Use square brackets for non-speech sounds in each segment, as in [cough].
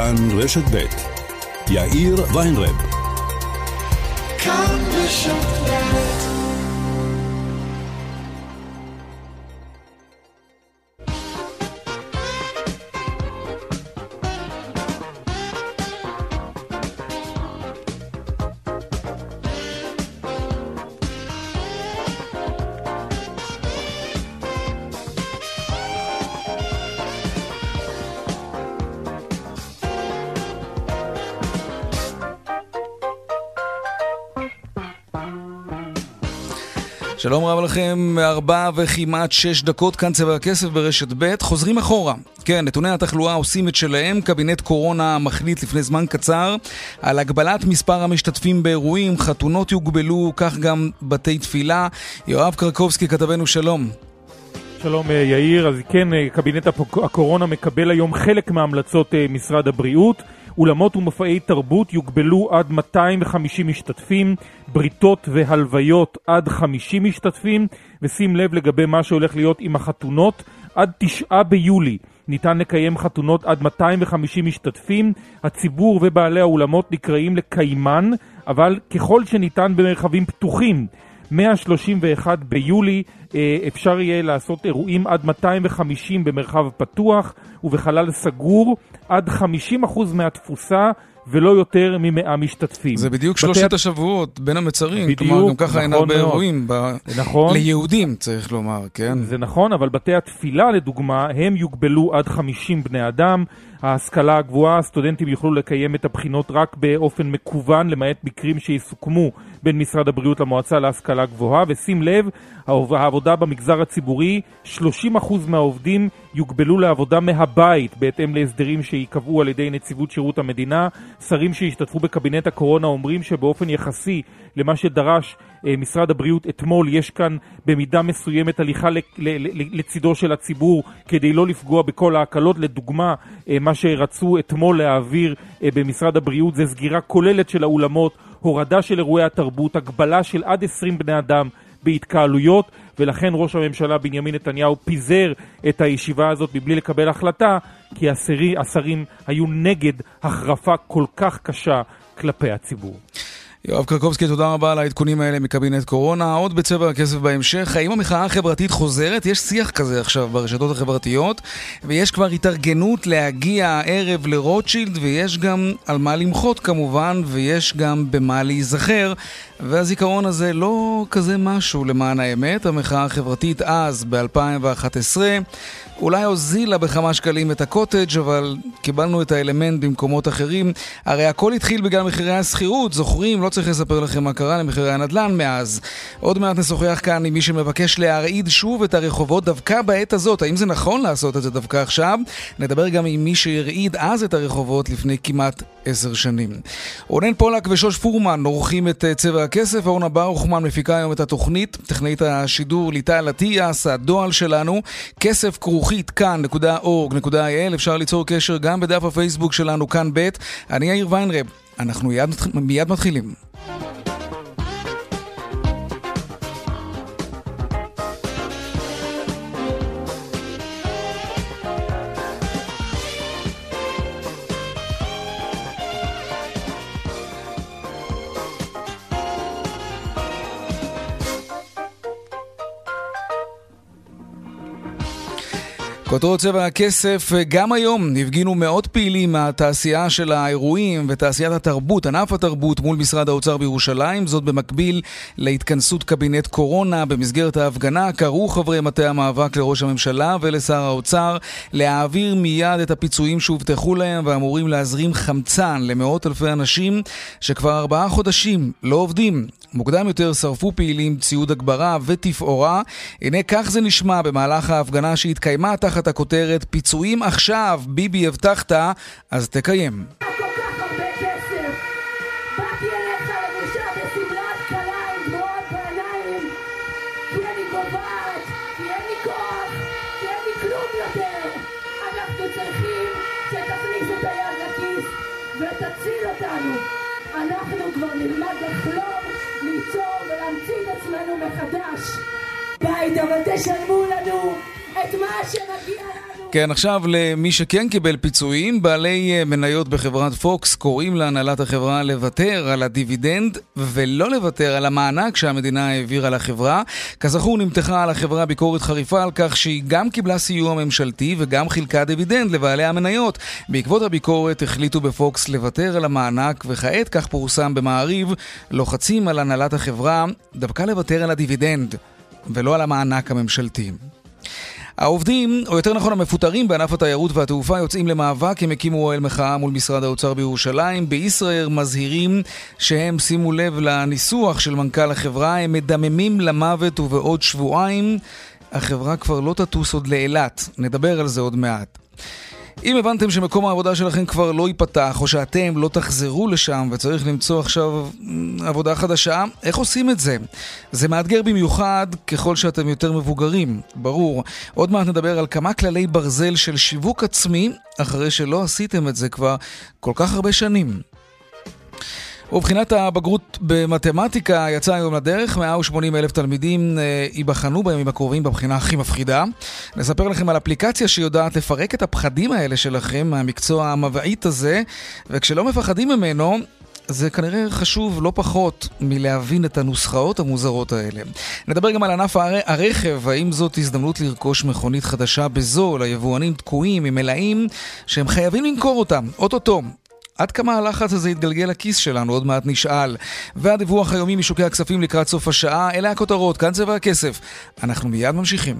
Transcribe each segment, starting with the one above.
כאן רשת ב' יאיר ויינרב. כאן רשת שלום רב לכם, ארבע וכמעט שש דקות, כאן צבע הכסף ברשת ב', חוזרים אחורה. כן, נתוני התחלואה עושים את שלהם, קבינט קורונה מחליט לפני זמן קצר על הגבלת מספר המשתתפים באירועים, חתונות יוגבלו, כך גם בתי תפילה. יואב קרקובסקי, כתבנו שלום. שלום אה, יאיר, אז כן, אה, קבינט הקורונה מקבל היום חלק מהמלצות אה, משרד הבריאות. אולמות ומופעי תרבות יוגבלו עד 250 משתתפים, בריתות והלוויות עד 50 משתתפים, ושים לב לגבי מה שהולך להיות עם החתונות, עד 9 ביולי ניתן לקיים חתונות עד 250 משתתפים, הציבור ובעלי האולמות נקראים לקיימן, אבל ככל שניתן במרחבים פתוחים. מה-31 ביולי אה, אפשר יהיה לעשות אירועים עד 250 במרחב פתוח ובחלל סגור, עד 50% מהתפוסה ולא יותר ממאה משתתפים. זה בדיוק שלושת בתי... השבועות בין המצרים. בדיוק, כלומר, גם ככה נכון אין הרבה מאוד. אירועים. ב... נכון. ליהודים, צריך לומר, כן? זה נכון, אבל בתי התפילה, לדוגמה, הם יוגבלו עד 50 בני אדם. ההשכלה הגבוהה, הסטודנטים יוכלו לקיים את הבחינות רק באופן מקוון, למעט מקרים שיסוכמו בין משרד הבריאות למועצה להשכלה גבוהה. ושים לב, העבודה במגזר הציבורי, 30% מהעובדים יוגבלו לעבודה מהבית, בהתאם להסדרים שייקבעו על ידי נציבות שירות המדינה. שרים שהשתתפו בקבינט הקורונה אומרים שבאופן יחסי למה שדרש משרד הבריאות אתמול, יש כאן במידה מסוימת הליכה לצידו של הציבור כדי לא לפגוע בכל ההקלות. לדוגמה, אה, מה שרצו אתמול להעביר אה, במשרד הבריאות זה סגירה כוללת של האולמות, הורדה של אירועי התרבות, הגבלה של עד 20 בני אדם בהתקהלויות, ולכן ראש הממשלה בנימין נתניהו פיזר את הישיבה הזאת מבלי לקבל החלטה, כי השרי, השרים היו נגד החרפה כל כך קשה כלפי הציבור. יואב קרקובסקי, תודה רבה על העדכונים האלה מקבינט קורונה. עוד בצבע הכסף בהמשך. האם המחאה החברתית חוזרת? יש שיח כזה עכשיו ברשתות החברתיות, ויש כבר התארגנות להגיע הערב לרוטשילד, ויש גם על מה למחות כמובן, ויש גם במה להיזכר. והזיכרון הזה לא כזה משהו למען האמת. המחאה החברתית אז, ב-2011, אולי הוזילה בכמה שקלים את הקוטג', אבל קיבלנו את האלמנט במקומות אחרים. הרי הכל התחיל בגלל מחירי השכירות, זוכרים? לא צריך לספר לכם מה קרה למחירי הנדל"ן מאז. עוד מעט נשוחח כאן עם מי שמבקש להרעיד שוב את הרחובות דווקא בעת הזאת. האם זה נכון לעשות את זה דווקא עכשיו? נדבר גם עם מי שהרעיד אז את הרחובות לפני כמעט עשר שנים. רונן פולק ושוש פורמן עורכים את אה, צבע הכסף, אורנה ברוכמן מפיקה היום את התוכנית, טכנאית השידור ליטל אטיאס, הדועל שלנו, כסף כרוכית כאן.org.il, אפשר ליצור קשר גם בדף הפייסבוק שלנו כאן ב', אני יאיר ויינרב, אנחנו מיד, מתחילים. כותרות צבע הכסף, גם היום הפגינו מאות פעילים מהתעשייה של האירועים ותעשיית התרבות, ענף התרבות מול משרד האוצר בירושלים, זאת במקביל להתכנסות קבינט קורונה. במסגרת ההפגנה קראו חברי מטה המאבק לראש הממשלה ולשר האוצר להעביר מיד את הפיצויים שהובטחו להם ואמורים להזרים חמצן למאות אלפי אנשים שכבר ארבעה חודשים לא עובדים. מוקדם יותר שרפו פעילים ציוד הגברה ותפאורה. הנה כך זה נשמע במהלך ההפגנה שהתקיימה תחת הכותרת פיצויים עכשיו, ביבי הבטחת, אז תקיים. אנחנו כבר נלמד לחלום ליצור ולהמציא את עצמנו מחדש. בית, אבל תשלמו לנו את מה שמגיע לנו. כן, עכשיו למי שכן קיבל פיצויים, בעלי אה, מניות בחברת פוקס קוראים להנהלת החברה לוותר על הדיבידנד ולא לוותר על המענק שהמדינה העבירה לחברה. כזכור, נמתחה על החברה ביקורת חריפה על כך שהיא גם קיבלה סיוע ממשלתי וגם חילקה דיבידנד לבעלי המניות. בעקבות הביקורת החליטו בפוקס לוותר על המענק, וכעת, כך פורסם במעריב, לוחצים על הנהלת החברה דווקא לוותר על הדיבידנד ולא על המענק הממשלתי. העובדים, או יותר נכון המפוטרים בענף התיירות והתעופה יוצאים למאבק, הם הקימו אוהל מחאה מול משרד האוצר בירושלים. בישראל מזהירים שהם, שימו לב לניסוח של מנכ"ל החברה, הם מדממים למוות ובעוד שבועיים החברה כבר לא תטוס עוד לאילת. נדבר על זה עוד מעט. אם הבנתם שמקום העבודה שלכם כבר לא ייפתח, או שאתם לא תחזרו לשם וצריך למצוא עכשיו עבודה חדשה, איך עושים את זה? זה מאתגר במיוחד ככל שאתם יותר מבוגרים, ברור. עוד מעט נדבר על כמה כללי ברזל של שיווק עצמי, אחרי שלא עשיתם את זה כבר כל כך הרבה שנים. ובחינת הבגרות במתמטיקה יצאה היום לדרך, 180 אלף תלמידים אה, ייבחנו בימים הקרובים בבחינה הכי מפחידה. נספר לכם על אפליקציה שיודעת לפרק את הפחדים האלה שלכם מהמקצוע המבעית הזה, וכשלא מפחדים ממנו, זה כנראה חשוב לא פחות מלהבין את הנוסחאות המוזרות האלה. נדבר גם על ענף הר... הרכב, האם זאת הזדמנות לרכוש מכונית חדשה בזול, היבואנים תקועים עם מלאים שהם חייבים למכור אותם, אוטוטו. עד כמה הלחץ הזה יתגלגל לכיס שלנו, עוד מעט נשאל. והדיווח היומי משוקי הכספים לקראת סוף השעה, אלה הכותרות, כאן צבע הכסף. אנחנו מיד ממשיכים.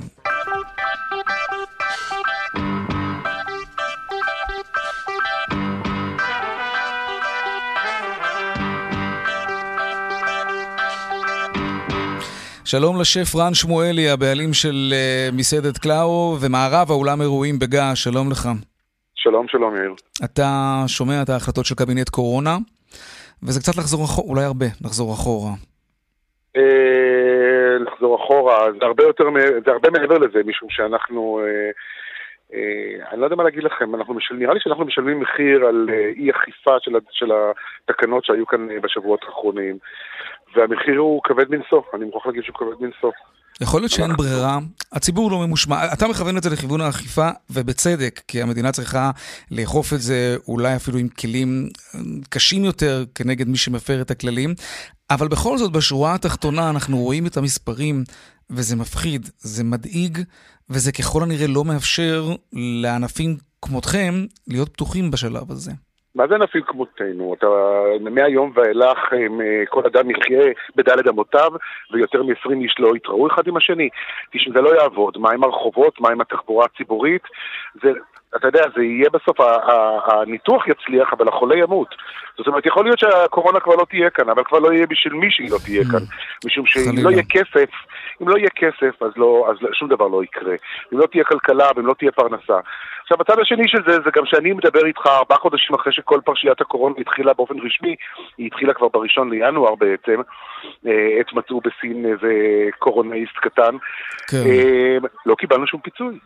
שלום לשף רן שמואלי, הבעלים של uh, מסעדת קלאו ומערב האולם אירועים בגעש, שלום לך. שלום, שלום יאיר. אתה שומע את ההחלטות של קבינט קורונה, וזה קצת לחזור אחורה, אולי הרבה, לחזור אחורה. אה, לחזור אחורה, זה הרבה יותר, זה הרבה מעבר לזה, משום שאנחנו, אה, אה, אני לא יודע מה להגיד לכם, אנחנו משל, נראה לי שאנחנו משלמים מחיר על אי אכיפה של, של התקנות שהיו כאן בשבועות האחרונים, והמחיר הוא כבד מנשוא, אני מוכרח להגיד שהוא כבד מנשוא. יכול להיות שאין ברירה, הציבור לא ממושמע, אתה מכוון את זה לכיוון האכיפה, ובצדק, כי המדינה צריכה לאכוף את זה אולי אפילו עם כלים אה, קשים יותר כנגד מי שמפר את הכללים, אבל בכל זאת, בשורה התחתונה אנחנו רואים את המספרים, וזה מפחיד, זה מדאיג, וזה ככל הנראה לא מאפשר לענפים כמותכם להיות פתוחים בשלב הזה. מה זה ענפים כמותנו? אתה, מהיום ואילך כל אדם יחיה בדלת אמותיו ויותר מ-20 איש לא יתראו אחד עם השני. תשמע, זה לא יעבוד. מה עם הרחובות? מה עם התחבורה הציבורית? זה, אתה יודע, זה יהיה בסוף, הניתוח יצליח, אבל החולה ימות. זאת אומרת, יכול להיות שהקורונה כבר לא תהיה כאן, אבל כבר לא יהיה בשביל מי שהיא לא תהיה כאן. משום שאם לא יהיה כסף, אם לא יהיה כסף, אז, לא, אז שום דבר לא יקרה. אם לא תהיה כלכלה ואם לא תהיה פרנסה. עכשיו, הצד השני של זה, זה גם שאני מדבר איתך ארבעה חודשים אחרי שכל פרשיית הקורונה התחילה באופן רשמי, היא התחילה כבר בראשון לינואר בעצם, עת אה, מצאו בסין איזה קורונאיסט קטן. כן. אה, לא קיבלנו שום פיצוי.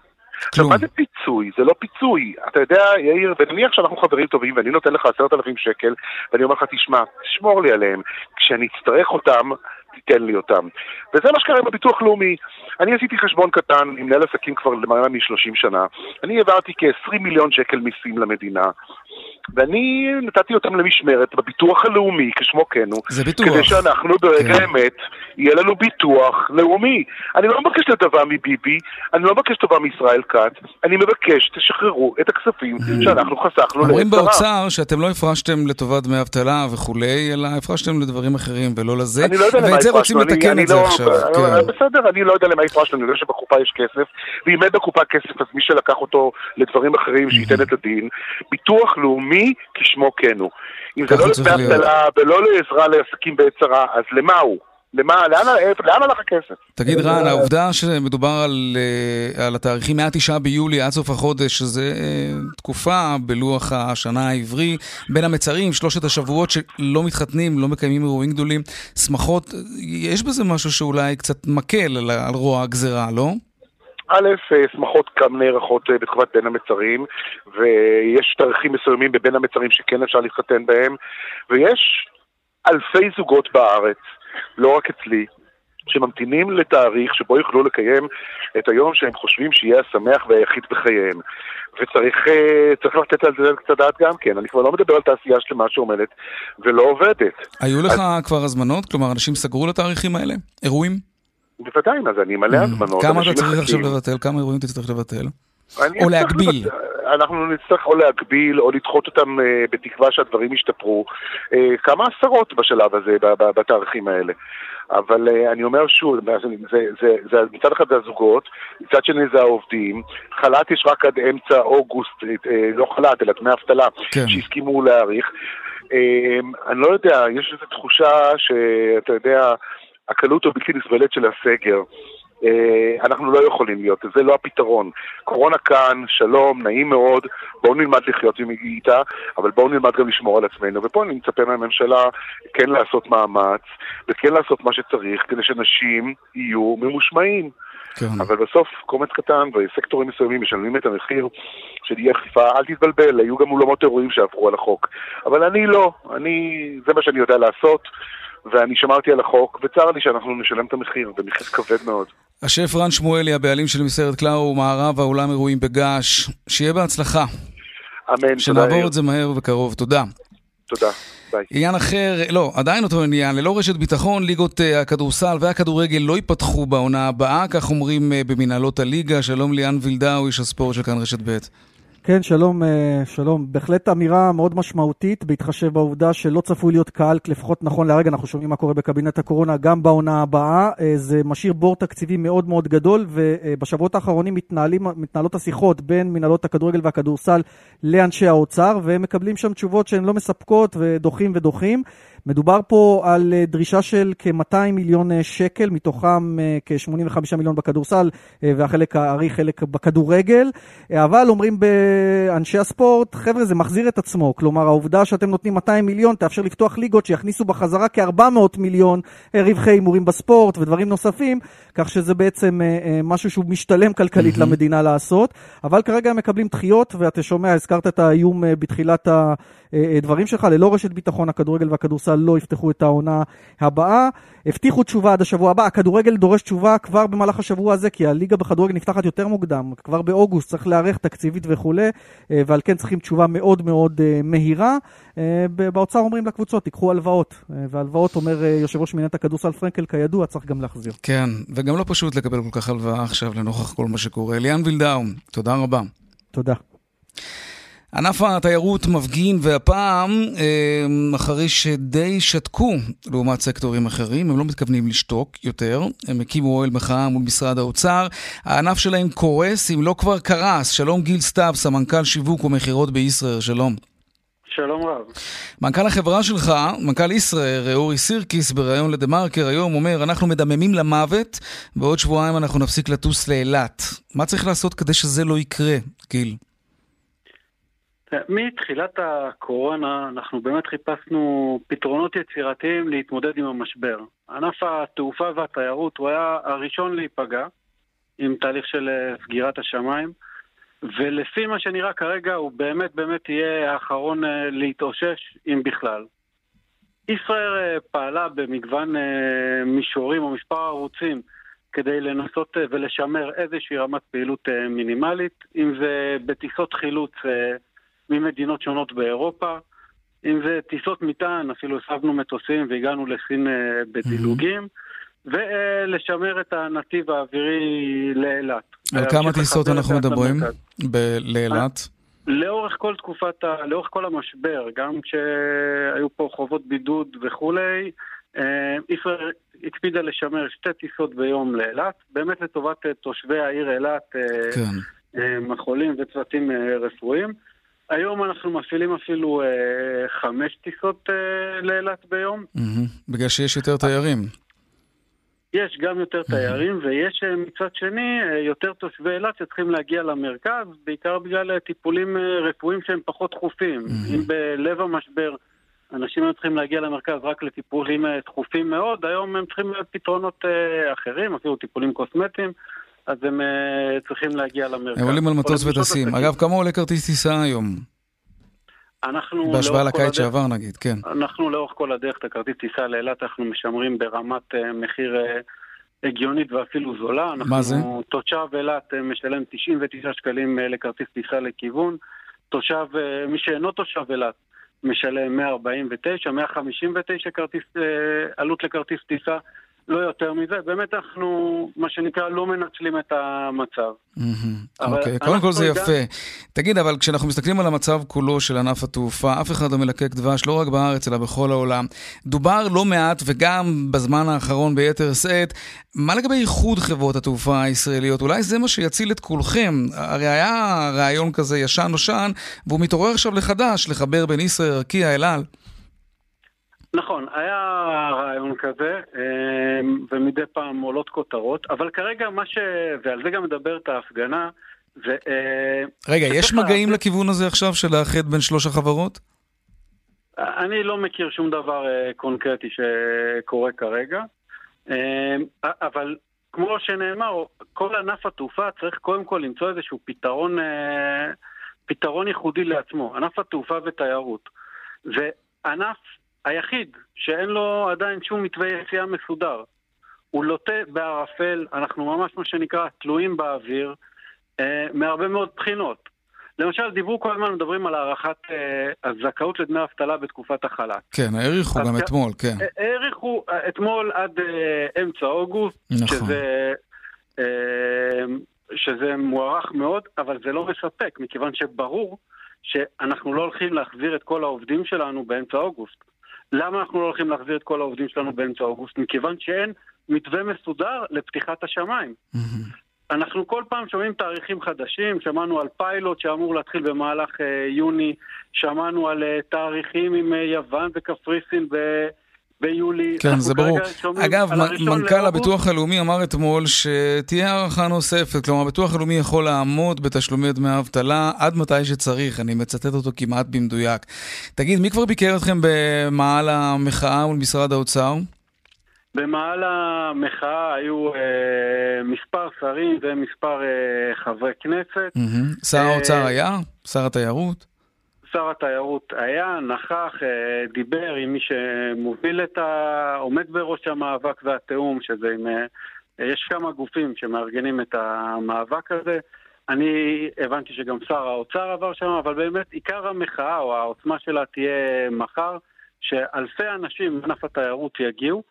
עכשיו, מה זה פיצוי? זה לא פיצוי. אתה יודע, יאיר, ונניח שאנחנו חברים טובים ואני נותן לך עשרת אלפים שקל, ואני אומר לך, תשמע, תשמור לי עליהם. כשאני אצטרך אותם, תיתן לי אותם. וזה מה שקרה בביטוח לאומי. אני עשיתי חשבון קטן עם מנהל עסקים כבר למעלה מ-30 שנה. אני העברתי כ-20 מיליון שקל מיסים למדינה. ואני נתתי אותם למשמרת בביטוח הלאומי, כשמו כן הוא. זה ביטוח. כדי שאנחנו ברגע כן. האמת, יהיה לנו ביטוח לאומי. אני לא מבקש לטובה מביבי, אני לא מבקש טובה מישראל כץ, אני מבקש, תשחררו את הכספים שאנחנו חסכנו לעת אומרים באוצר שאתם לא הפרשתם לטובת דמי אבטלה וכולי, אלא הפרשתם לדברים אחרים ולא לזה, אני לא יודע ואת זה רוצים לתקן את זה לא- עכשיו. כן. בסדר, אני לא יודע למה הפרשתם, אני יודע שבקופה יש כסף, ואם אין בקופה כסף, אז מי שלקח אותו לדברים אחרים, שייתן את הדין. ביטוח לאומי, כשמו כן הוא. אם זה לא לדמי אבטלה ולא לעזרה לעסקים בעת צרה, אז למה הוא? למה, לאן, לאן הלך הכסף? תגיד רן, העובדה שמדובר על, אה, על התאריכים מה-9 ביולי עד סוף החודש, שזה אה, תקופה בלוח השנה העברי, בין המצרים, שלושת השבועות שלא מתחתנים, לא מקיימים אירועים גדולים, שמחות, יש בזה משהו שאולי קצת מקל על, על רוע הגזירה, לא? א', אה, שמחות כאן נערכות בתקופת בין המצרים, ויש תאריכים מסוימים בבין המצרים שכן אפשר להתחתן בהם, ויש אלפי זוגות בארץ לא רק אצלי, שממתינים לתאריך שבו יוכלו לקיים את היום שהם חושבים שיהיה השמח והיחיד בחייהם. וצריך uh, לתת על זה קצת דעת גם כן. אני כבר לא מדבר על תעשייה שלמה שעומדת ולא עובדת. היו לך אז... כבר הזמנות? כלומר, אנשים סגרו לתאריכים האלה? אירועים? בוודאי, אז אני מלא mm. הזמנות. כמה אתה צריך עכשיו לבטל? כמה אירועים צריך לבטל? או להגביל. אנחנו נצטרך או להגביל או לדחות אותם uh, בתקווה שהדברים ישתפרו. Uh, כמה עשרות בשלב הזה, בתאריכים האלה. אבל uh, אני אומר שוב, זה, זה, זה, זה מצד אחד זה הזוגות, מצד שני זה העובדים, חל"ת יש רק עד אמצע אוגוסט, uh, לא חל"ת, אלא דמי אבטלה, כן. שהסכימו להאריך. Uh, אני לא יודע, יש איזו תחושה שאתה יודע, הקלות הבלתי נסבלת של הסגר. אה, אנחנו לא יכולים להיות, זה לא הפתרון. קורונה כאן, שלום, נעים מאוד, בואו נלמד לחיות איתה, אבל בואו נלמד גם לשמור על עצמנו. ופה אני מצפה מהממשלה כן לעשות מאמץ, וכן לעשות מה שצריך, כדי שאנשים יהיו ממושמעים. כן. אבל בסוף קומץ קטן וסקטורים מסוימים משלמים את המחיר של אי אכיפה, אל תתבלבל, היו גם אולמות אירועים שעברו על החוק. אבל אני לא, אני, זה מה שאני יודע לעשות. ואני שמרתי על החוק, וצר לי שאנחנו נשלם את המחיר, זה מחיר כבד מאוד. השף רן שמואלי, הבעלים של מסערת קלאו, מערב האולם אירועים בגעש, שיהיה בהצלחה. אמן, תודה. שנעבור את זה מהר ובקרוב, תודה. תודה. ביי. עניין אחר, לא, עדיין אותו עניין, ללא רשת ביטחון, ליגות uh, הכדורסל והכדורגל לא ייפתחו בעונה הבאה, כך אומרים uh, במנהלות הליגה. שלום ליאן וילדאו, איש הספורט של כאן רשת ב'. כן, שלום, אה, שלום. בהחלט אמירה מאוד משמעותית, בהתחשב בעובדה שלא צפוי להיות קהל, לפחות נכון להרגע, אנחנו שומעים מה קורה בקבינט הקורונה, גם בעונה הבאה. אה, זה משאיר בור תקציבי מאוד מאוד גדול, ובשבועות האחרונים מתנהלים, מתנהלות השיחות בין מנהלות הכדורגל והכדורסל לאנשי האוצר, והם מקבלים שם תשובות שהן לא מספקות ודוחים ודוחים. מדובר פה על אה, דרישה של כ-200 מיליון אה, שקל, מתוכם אה, כ-85 מיליון בכדורסל והחלק הארי חלק בכדורגל, אבל אומרים באנשי הספורט, חבר'ה, זה מחזיר את עצמו. כלומר, העובדה שאתם נותנים 200 מיליון תאפשר לפתוח ליגות שיכניסו בחזרה כ-400 מיליון רווחי הימורים בספורט ודברים נוספים, כך שזה בעצם משהו שהוא משתלם כלכלית. למדינה לעשות. אבל כרגע הם מקבלים דחיות, ואתה שומע, הזכרת את האיום בתחילת הדברים שלך, ללא רשת ביטחון, הכדורגל והכדורסל לא יפתחו את העונה הבאה. הבטיחו תשובה עד השבוע הבא, הכדורגל דורש תשובה כבר במהלך השבוע הזה, כי הליגה בכדורגל נפתחת יותר מוקדם, כבר באוגוסט צריך להיערך תקציבית וכולי, אה, ועל כן צריכים תשובה מאוד מאוד אה, מהירה. אה, באוצר אומרים לקבוצות, תיקחו הלוואות, והלוואות, אומר יושב ראש מנהלת הכדורסל פרנקל, כידוע, צריך גם להחזיר. כן, וגם לא פשוט לקבל כל כך הלוואה עכשיו לנוכח כל מה שקורה. ליאן וילדאום, תודה רבה. תודה. ענף התיירות מפגין, והפעם, אה, אחרי שדי שתקו לעומת סקטורים אחרים, הם לא מתכוונים לשתוק יותר, הם הקימו אוהל מחאה מול משרד האוצר. הענף שלהם קורס, אם לא כבר קרס. שלום גיל סתיו, סמנכ"ל שיווק ומכירות בישראל, שלום. שלום רב. מנכ"ל החברה שלך, מנכ"ל ישראייר, אורי סירקיס, בריאיון לדה מרקר היום אומר, אנחנו מדממים למוות, בעוד שבועיים אנחנו נפסיק לטוס לאילת. מה צריך לעשות כדי שזה לא יקרה, גיל? מתחילת הקורונה אנחנו באמת חיפשנו פתרונות יצירתיים להתמודד עם המשבר. ענף התעופה והתיירות הוא היה הראשון להיפגע עם תהליך של אה, סגירת השמיים, ולפי מה שנראה כרגע הוא באמת באמת יהיה האחרון אה, להתאושש, אם בכלל. ישראל אה, פעלה במגוון מישורים או מספר ערוצים כדי לנסות ולשמר איזושהי רמת פעילות מינימלית, אם זה בטיסות חילוץ ממדינות שונות באירופה. אם זה טיסות מטען, אפילו הסבנו מטוסים והגענו לסין אה, בדילוגים, ולשמר את הנתיב האווירי לאילת. על כמה טיסות אנחנו מדברים לאילת? לאורך כל תקופת, ה... לאורך כל המשבר, גם כשהיו פה חובות בידוד וכולי, אה, ישראל הקפידה לשמר שתי טיסות ביום לאילת, באמת לטובת אה, תושבי העיר אילת, כן. מחולים וצוותים רפואיים. היום אנחנו מפעילים אפילו אה, חמש טיסות אה, לאילת ביום. Mm-hmm. בגלל שיש יותר תיירים. יש גם יותר תיירים, mm-hmm. ויש אה, מצד שני אה, יותר תושבי אילת שצריכים להגיע למרכז, בעיקר בגלל אה, טיפולים רפואיים שהם פחות דחופים. Mm-hmm. אם בלב המשבר אנשים היו צריכים להגיע למרכז רק לטיפולים דחופים מאוד, היום הם צריכים פתרונות אחרים, אפילו טיפולים קוסמטיים. אז הם uh, צריכים להגיע למרכז. הם עולים על מטוס וטסים. אגב, כמה עולה כרטיס טיסה היום? אנחנו... בהשוואה לקיץ שעבר נגיד, כן. אנחנו לאורך כל הדרך את הכרטיס טיסה לאילת אנחנו משמרים ברמת uh, מחיר uh, הגיונית ואפילו זולה. מה זה? תושב אילת משלם 99 שקלים לכרטיס טיסה לכיוון, תושב, מי שאינו תושב אילת משלם 149, 159 כרטיס, עלות לכרטיס טיסה. לא יותר מזה, באמת אנחנו, מה שנקרא, לא מנצלים את המצב. אוקיי, קודם כל זה יפה. תגיד, אבל כשאנחנו מסתכלים על המצב כולו של ענף התעופה, אף אחד לא מלקק דבש, לא רק בארץ, אלא בכל העולם. דובר לא מעט, וגם בזמן האחרון ביתר שאת, מה לגבי איחוד חברות התעופה הישראליות? אולי זה מה שיציל את כולכם. הרי היה רעיון כזה ישן-נושן, והוא מתעורר עכשיו לחדש, לחבר בין ישראייר, ארקיע, אל על. נכון, היה רעיון כזה, אמ, ומדי פעם עולות כותרות, אבל כרגע מה ש... ועל זה גם מדברת ההפגנה, זה... אה, רגע, יש מגעים לה... לכיוון הזה עכשיו של לאחד בין שלוש החברות? אני לא מכיר שום דבר אה, קונקרטי שקורה כרגע, אמ, אבל כמו שנאמר, כל ענף התעופה צריך קודם כל למצוא איזשהו פתרון, אה, פתרון ייחודי לעצמו, ענף התעופה ותיירות. וענף היחיד שאין לו עדיין שום מתווה יציאה מסודר. הוא לוטה בערפל, אנחנו ממש מה שנקרא תלויים באוויר, אה, מהרבה מאוד בחינות. למשל, דיברו כל הזמן, מדברים על הארכת אה, הזכאות לדמי אבטלה בתקופת החל"ת. כן, האריכו גם אתמול, כן. אה, האריכו אה, אתמול עד אה, אמצע אוגוסט, נכון. שזה, אה, שזה מוערך מאוד, אבל זה לא מספק, מכיוון שברור שאנחנו לא הולכים להחזיר את כל העובדים שלנו באמצע אוגוסט. למה אנחנו לא הולכים להחזיר את כל העובדים שלנו באמצע אוגוסט? מכיוון שאין מתווה מסודר לפתיחת השמיים. אנחנו כל פעם שומעים תאריכים חדשים, שמענו על פיילוט שאמור להתחיל במהלך אה, יוני, שמענו על אה, תאריכים עם אה, יוון וקפריסין ב... ביולי. כן, זה ברור. אגב, מנכ"ל הביטוח הלאומי אמר אתמול שתהיה הערכה נוספת, כלומר, הביטוח הלאומי יכול לעמוד בתשלומי דמי האבטלה עד מתי שצריך, אני מצטט אותו כמעט במדויק. תגיד, מי כבר ביקר אתכם במעל המחאה מול משרד האוצר? במעל המחאה היו אה, מספר שרים ומספר אה, חברי כנסת. Mm-hmm. שר האוצר אה, היה? שר התיירות? שר התיירות היה, נכח, אה, דיבר עם מי שמוביל את ה... עומד בראש המאבק והתיאום, שזה עם... אה, יש כמה גופים שמארגנים את המאבק הזה. אני הבנתי שגם שר האוצר עבר שם, אבל באמת עיקר המחאה או העוצמה שלה תהיה מחר, שאלפי אנשים מענף התיירות יגיעו.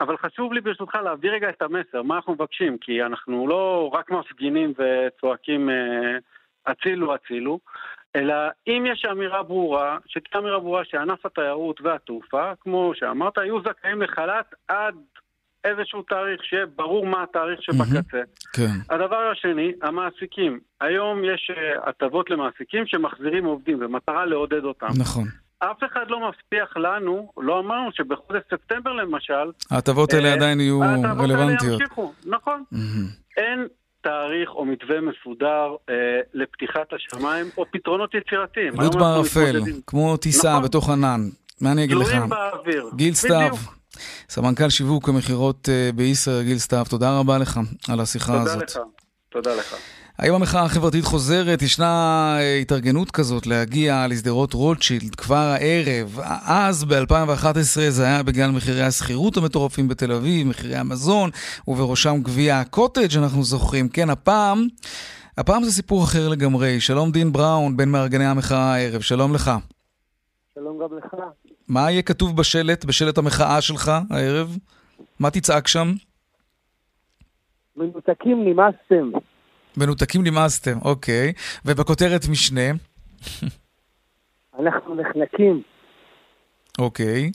אבל חשוב לי ברשותך להעביר רגע את המסר, מה אנחנו מבקשים, כי אנחנו לא רק מפגינים וצועקים אה, הצילו הצילו, אלא אם יש אמירה ברורה, שתהיה אמירה ברורה שענף התיירות והתעופה, כמו שאמרת, יהיו זכאים לחל"ת עד איזשהו תאריך, שיהיה ברור מה התאריך שבקצה. כן. הדבר השני, המעסיקים. היום יש אה, הטבות למעסיקים שמחזירים עובדים במטרה לעודד אותם. נכון. אף אחד לא מבטיח לנו, לא אמרנו שבחודש ספטמבר למשל... ההטבות האלה אה, עדיין יהיו רלוונטיות. ההטבות האלה ימשיכו, נכון. אין תאריך או מתווה מסודר אה, לפתיחת השמיים, או פתרונות יצירתיים. עלות בערפל, כמו טיסה נכון. בתוך ענן. מה אני אגיד לך? תלויים באוויר. גיל סתיו, סמנכ"ל שיווק ומכירות אה, בישראל, גיל סתיו, תודה רבה לך על השיחה תודה הזאת. תודה לך, תודה לך. האם המחאה החברתית חוזרת? ישנה אה, התארגנות כזאת להגיע לשדרות רוטשילד כבר הערב. אז, ב-2011, זה היה בגלל מחירי השכירות המטורפים בתל אביב, מחירי המזון, ובראשם גביע הקוטג', אנחנו זוכרים. כן, הפעם, הפעם זה סיפור אחר לגמרי. שלום דין בראון, בין מארגני המחאה הערב, שלום לך. שלום גם לך. מה יהיה כתוב בשלט, בשלט המחאה שלך הערב? מה תצעק שם? מנותקים נמאסתם. מנותקים נמאסתם, אוקיי. ובכותרת משנה? אנחנו נחנקים. אוקיי.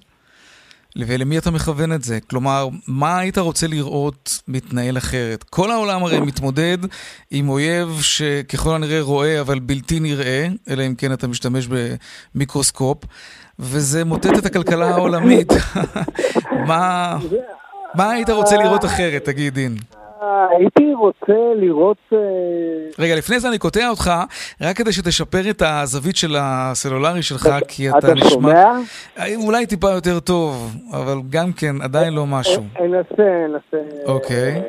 ולמי אתה מכוון את זה? כלומר, מה היית רוצה לראות מתנהל אחרת? כל העולם הרי מתמודד עם אויב שככל הנראה רואה אבל בלתי נראה, אלא אם כן אתה משתמש במיקרוסקופ, וזה מוטט את הכלכלה העולמית. [laughs] מה, מה היית רוצה לראות אחרת, תגיד, דין? הייתי רוצה לראות... אה, רגע, לפני זה אני קוטע אותך, רק כדי שתשפר את הזווית של הסלולרי שלך, כי אתה נשמע... אתה שומע? אה, אולי טיפה יותר טוב, אבל גם כן, עדיין לא משהו. אה, אנסה, אנסה... אוקיי.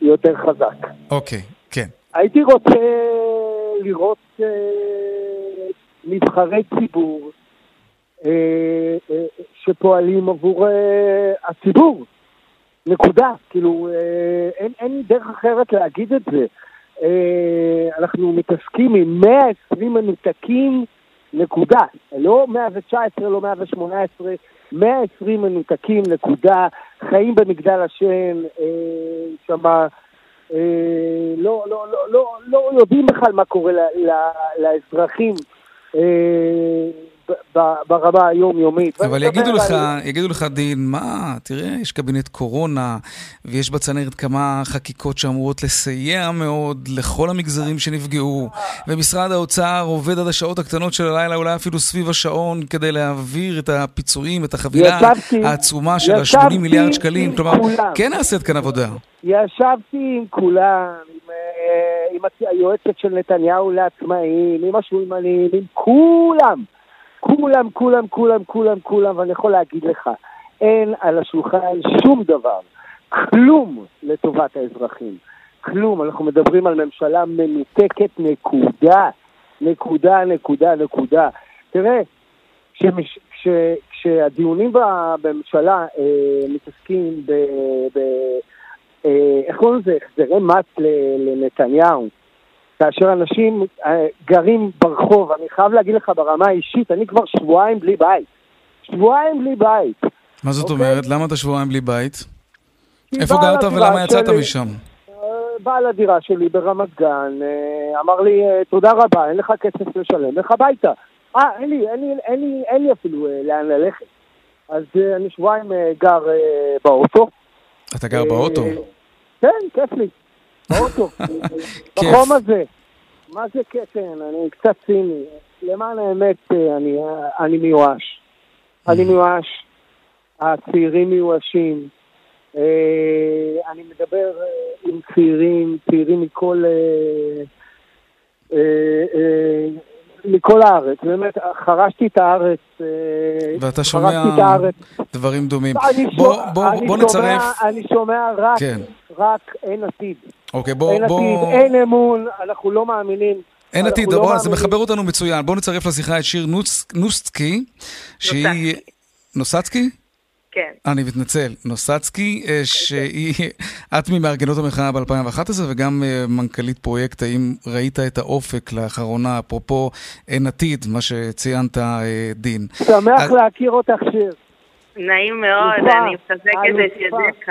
יותר חזק. אוקיי, כן. הייתי רוצה לראות נבחרי ציבור שפועלים עבור הציבור. נקודה. כאילו, אה, אין, אין דרך אחרת להגיד את זה. אה, אנחנו מתעסקים עם 120 מנותקים, נקודה. לא 119, לא 118, 120 מנותקים, נקודה. חיים במגדל השן, אה, שמה... אה, לא, לא, לא, לא, לא יודעים בכלל מה קורה ל, ל, לאזרחים. אה, ברמה היומיומית. אבל יגידו לך, יגידו לך, דין, מה, תראה, יש קבינט קורונה, ויש בצנרת כמה חקיקות שאמורות לסייע מאוד לכל המגזרים שנפגעו, ומשרד האוצר עובד עד השעות הקטנות של הלילה, אולי אפילו סביב השעון, כדי להעביר את הפיצויים, את החבילה העצומה של ה-80 מיליארד שקלים. כלומר, כן נעשית כאן עבודה. ישבתי עם כולם, עם, אה, עם היועצת של נתניהו לעצמאים, עם השולמנים, עם כולם. כולם, כולם, כולם, כולם, כולם, ואני יכול להגיד לך, אין על השולחן שום דבר, כלום לטובת האזרחים. כלום, אנחנו מדברים על ממשלה מנותקת, נקודה. נקודה, נקודה, נקודה. תראה, כשמש, כש, כשהדיונים בממשלה אה, מתעסקים ב... ב אה, איך קוראים לזה? החזרי מס לנתניהו. כאשר אנשים אה, גרים ברחוב, אני חייב להגיד לך ברמה האישית, אני כבר שבועיים בלי בית. שבועיים בלי בית. מה זאת אוקיי? אומרת? למה אתה שבועיים בלי בית? איפה גרת ולמה יצאת שלי, משם? אה, בעל הדירה שלי ברמת גן אה, אמר לי, תודה רבה, אין לך כסף לשלם, לך הביתה. אה, אין לי, אין לי, אין לי, אין לי אפילו לאן ללכת. אז אני שבועיים גר באוטו. אתה גר באוטו? כן, כיף לי. [laughs] באוטו, בחום הזה. מה זה קטן? אני קצת ציני. למען האמת, אה, אני, אני מיואש. אני מיואש. הצעירים מיואשים. אה, אני מדבר אה, עם צעירים, צעירים מכל... מכל הארץ, באמת, חרשתי את הארץ. ואתה שומע דברים דומים. בוא, בוא, בוא נצרף... אני שומע רק, כן. רק אין עתיד. אוקיי, בוא... אין בוא... עתיד, אין אמון, אנחנו לא מאמינים. אין עתיד, לא בוא, זה מחבר אותנו מצוין. בואו נצרף לשיחה את שיר נוס, נוסצקי, שהיא... נוסצקי? כן. אני מתנצל, נוסצקי, אה, שהיא, [laughs] את ממארגנות המחאה ב-2011 וגם אה, מנכ"לית פרויקט, האם ראית את האופק לאחרונה, אפרופו אין עתיד, מה שציינת, אה, דין. שמח להכיר אותך, שיר. נעים מאוד, אני מחזקת את ידיך.